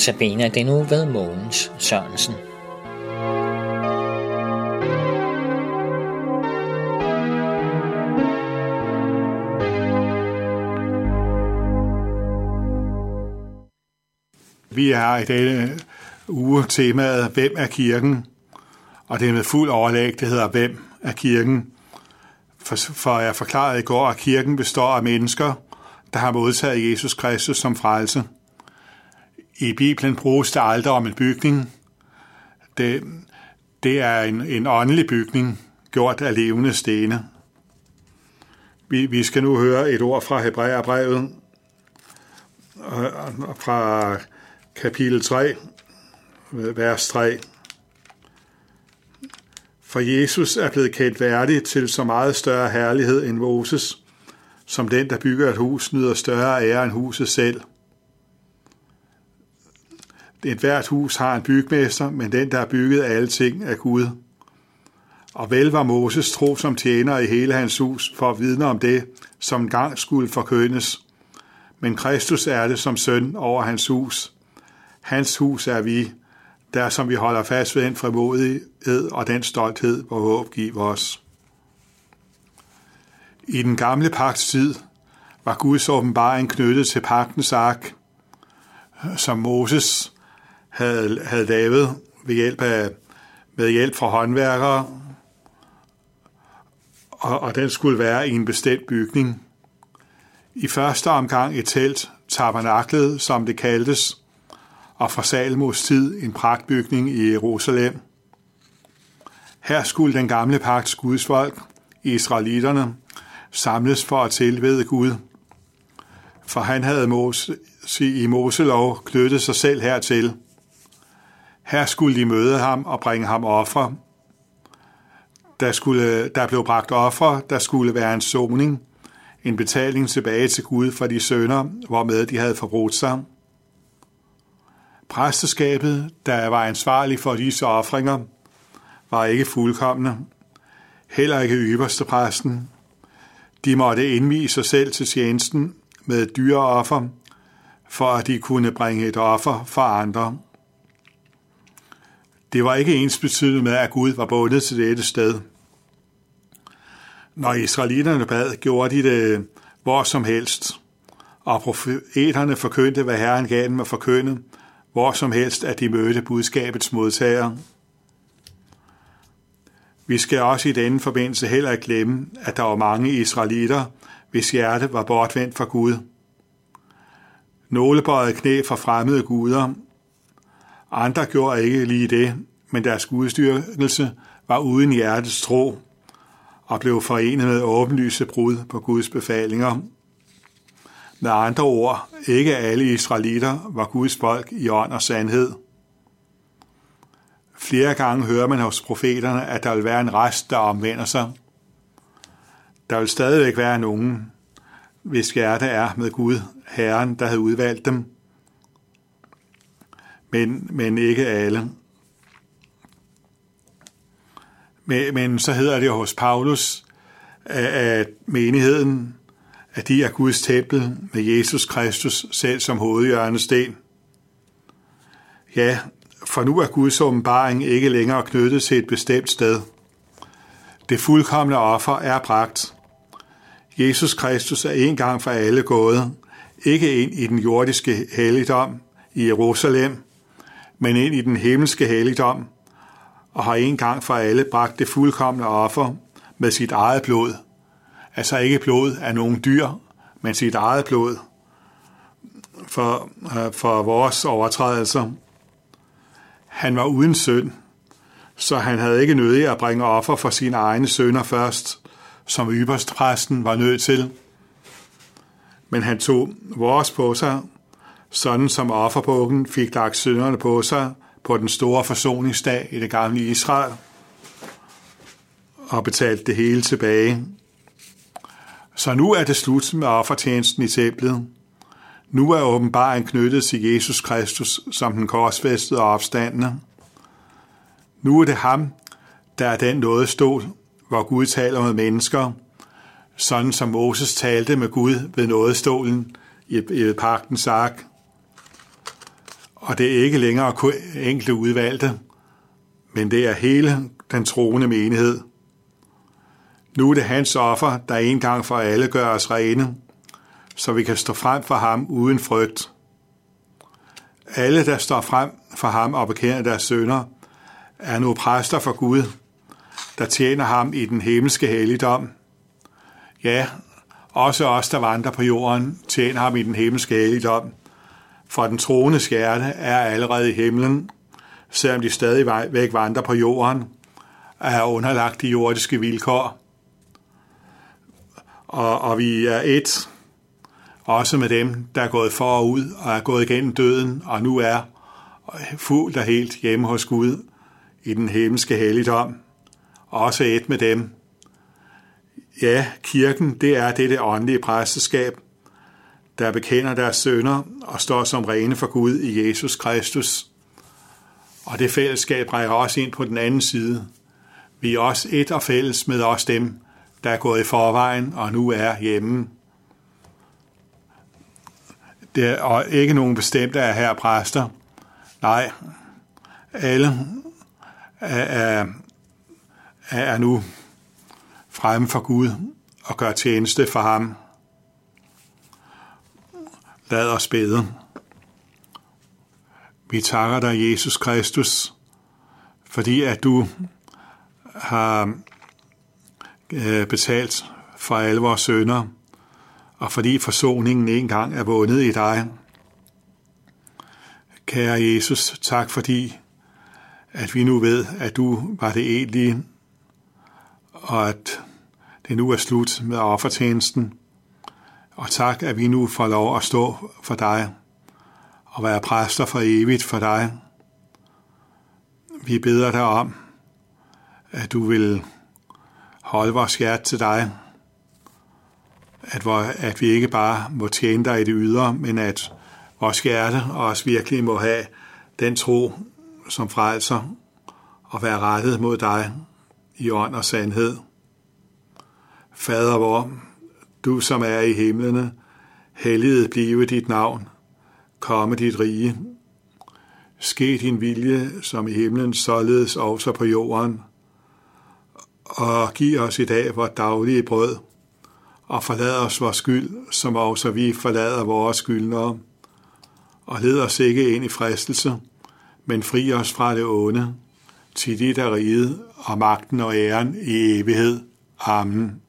Sabina den nu ved Mogens Sørensen. Vi har i denne uge temaet Hvem er kirken? Og det er med fuld overlæg, det hedder Hvem er kirken? For, for jeg forklarede i går, at kirken består af mennesker, der har modtaget Jesus Kristus som frelse. I Bibelen bruges der aldrig om en bygning. Det, det er en, en åndelig bygning, gjort af levende stene. Vi, vi skal nu høre et ord fra Hebræerbrevet, fra kapitel 3, vers 3. For Jesus er blevet kendt værdig til så meget større herlighed end Moses, som den, der bygger et hus, nyder større ære end huset selv. Et hvert hus har en bygmester, men den, der har bygget alle ting, er Gud. Og vel var Moses tro som tjener i hele hans hus for at vidne om det, som engang skulle forkyndes. Men Kristus er det som søn over hans hus. Hans hus er vi, der som vi holder fast ved den frimodighed og den stolthed, hvor håb giver os. I den gamle pagts tid var Guds åbenbaring knyttet til pagtens ark, som Moses havde, havde lavet ved hjælp af, med hjælp fra håndværkere, og, og den skulle være i en bestemt bygning. I første omgang et telt, tabernaklet, som det kaldtes, og fra Salmos tid en pragtbygning i Jerusalem. Her skulle den gamle pagts gudsfolk, israelitterne, samles for at tilbede Gud. For han havde Mose, i Moselov knyttet sig selv hertil. Her skulle de møde ham og bringe ham ofre. Der, skulle, der blev bragt ofre, der skulle være en soning, en betaling tilbage til Gud for de sønder, hvormed de havde forbrudt sig. Præsteskabet, der var ansvarlig for disse ofringer, var ikke fuldkommende. Heller ikke ypperste præsten. De måtte indvise sig selv til tjenesten med dyre offer, for at de kunne bringe et offer for andre. Det var ikke ens betydende med, at Gud var bundet til dette sted. Når israelitterne bad, gjorde de det hvor som helst, og profeterne forkyndte, hvad Herren gav dem at forkynde, hvor som helst, at de mødte budskabets modtagere. Vi skal også i denne forbindelse heller ikke glemme, at der var mange israelitter, hvis hjerte var bortvendt fra Gud. Nogle bøjede knæ for fremmede guder. Andre gjorde ikke lige det, men deres gudstyrkelse var uden hjertets tro og blev forenet med åbenlyse brud på Guds befalinger. Med andre ord, ikke alle israelitter var Guds folk i ånd og sandhed. Flere gange hører man hos profeterne, at der vil være en rest, der omvender sig. Der vil stadigvæk være nogen, hvis hjerte er med Gud, Herren, der havde udvalgt dem. Men, men ikke alle. Men, men så hedder det hos Paulus, at menigheden at de er Guds tempel med Jesus Kristus selv som hovedhjørnesten. Ja, for nu er Guds åbenbaring ikke længere knyttet til et bestemt sted. Det fuldkommende offer er bragt. Jesus Kristus er en gang for alle gået, ikke ind i den jordiske helligdom i Jerusalem, men ind i den himmelske helligdom, og har en gang for alle bragt det fuldkommende offer med sit eget blod – altså ikke blod af nogen dyr, men sit eget blod for, øh, for vores overtrædelser. Han var uden synd, så han havde ikke nødig at bringe offer for sine egne sønner først, som ypperstpræsten var nødt til. Men han tog vores på sig, sådan som offerbukken fik lagt synderne på sig på den store forsoningsdag i det gamle Israel, og betalte det hele tilbage. Så nu er det slut med offertjenesten i templet. Nu er åbenbaringen knyttet til Jesus Kristus som den korsfæstede og opstandende. Nu er det ham, der er den nådestol, hvor Gud taler med mennesker, sådan som Moses talte med Gud ved nådestolen i, i pagtens ark og det er ikke længere kun enkelte udvalgte, men det er hele den troende menighed. Nu er det hans offer, der en gang for alle gør os rene, så vi kan stå frem for ham uden frygt. Alle, der står frem for ham og bekender deres sønder, er nu præster for Gud, der tjener ham i den himmelske helligdom. Ja, også os, der vandrer på jorden, tjener ham i den himmelske helligdom. For den troende skærne er allerede i himlen, selvom de stadig væk vandrer på jorden, er underlagt de jordiske vilkår. Og, og vi er et, også med dem, der er gået forud og er gået igennem døden, og nu er fuldt og helt hjemme hos Gud i den himmelske helligdom. Også et med dem. Ja, kirken, det er dette åndelige præsteskab, der bekender deres sønder og står som rene for Gud i Jesus Kristus. Og det fællesskab rækker også ind på den anden side. Vi er også et og fælles med os dem, der er gået i forvejen og nu er hjemme. Det er og ikke nogen bestemte af her præster. Nej, alle er, er, er nu fremme for Gud og gør tjeneste for ham. Lad os bede. Vi takker dig, Jesus Kristus, fordi at du har øh, betalt for alle vores sønder, og fordi forsoningen en gang er vundet i dig. Kære Jesus, tak fordi, at vi nu ved, at du var det egentlige, og at det nu er slut med offertjenesten. Og tak, at vi nu får lov at stå for dig og være præster for evigt for dig. Vi beder dig om, at du vil holde vores hjerte til dig, at, hvor, at vi ikke bare må tjene dig i det ydre, men at vores hjerte også virkelig må have den tro, som frelser, og være rettet mod dig i ånd og sandhed. Fader vor, du som er i himlene, helliget blive dit navn, komme dit rige. Ske din vilje, som i himlen, således også på jorden. Og giv os i dag vores daglige brød, og forlad os vores skyld, som også vi forlader vores skyldnere. Og led os ikke ind i fristelse, men fri os fra det onde, til dit er riget og magten og æren i evighed. Amen.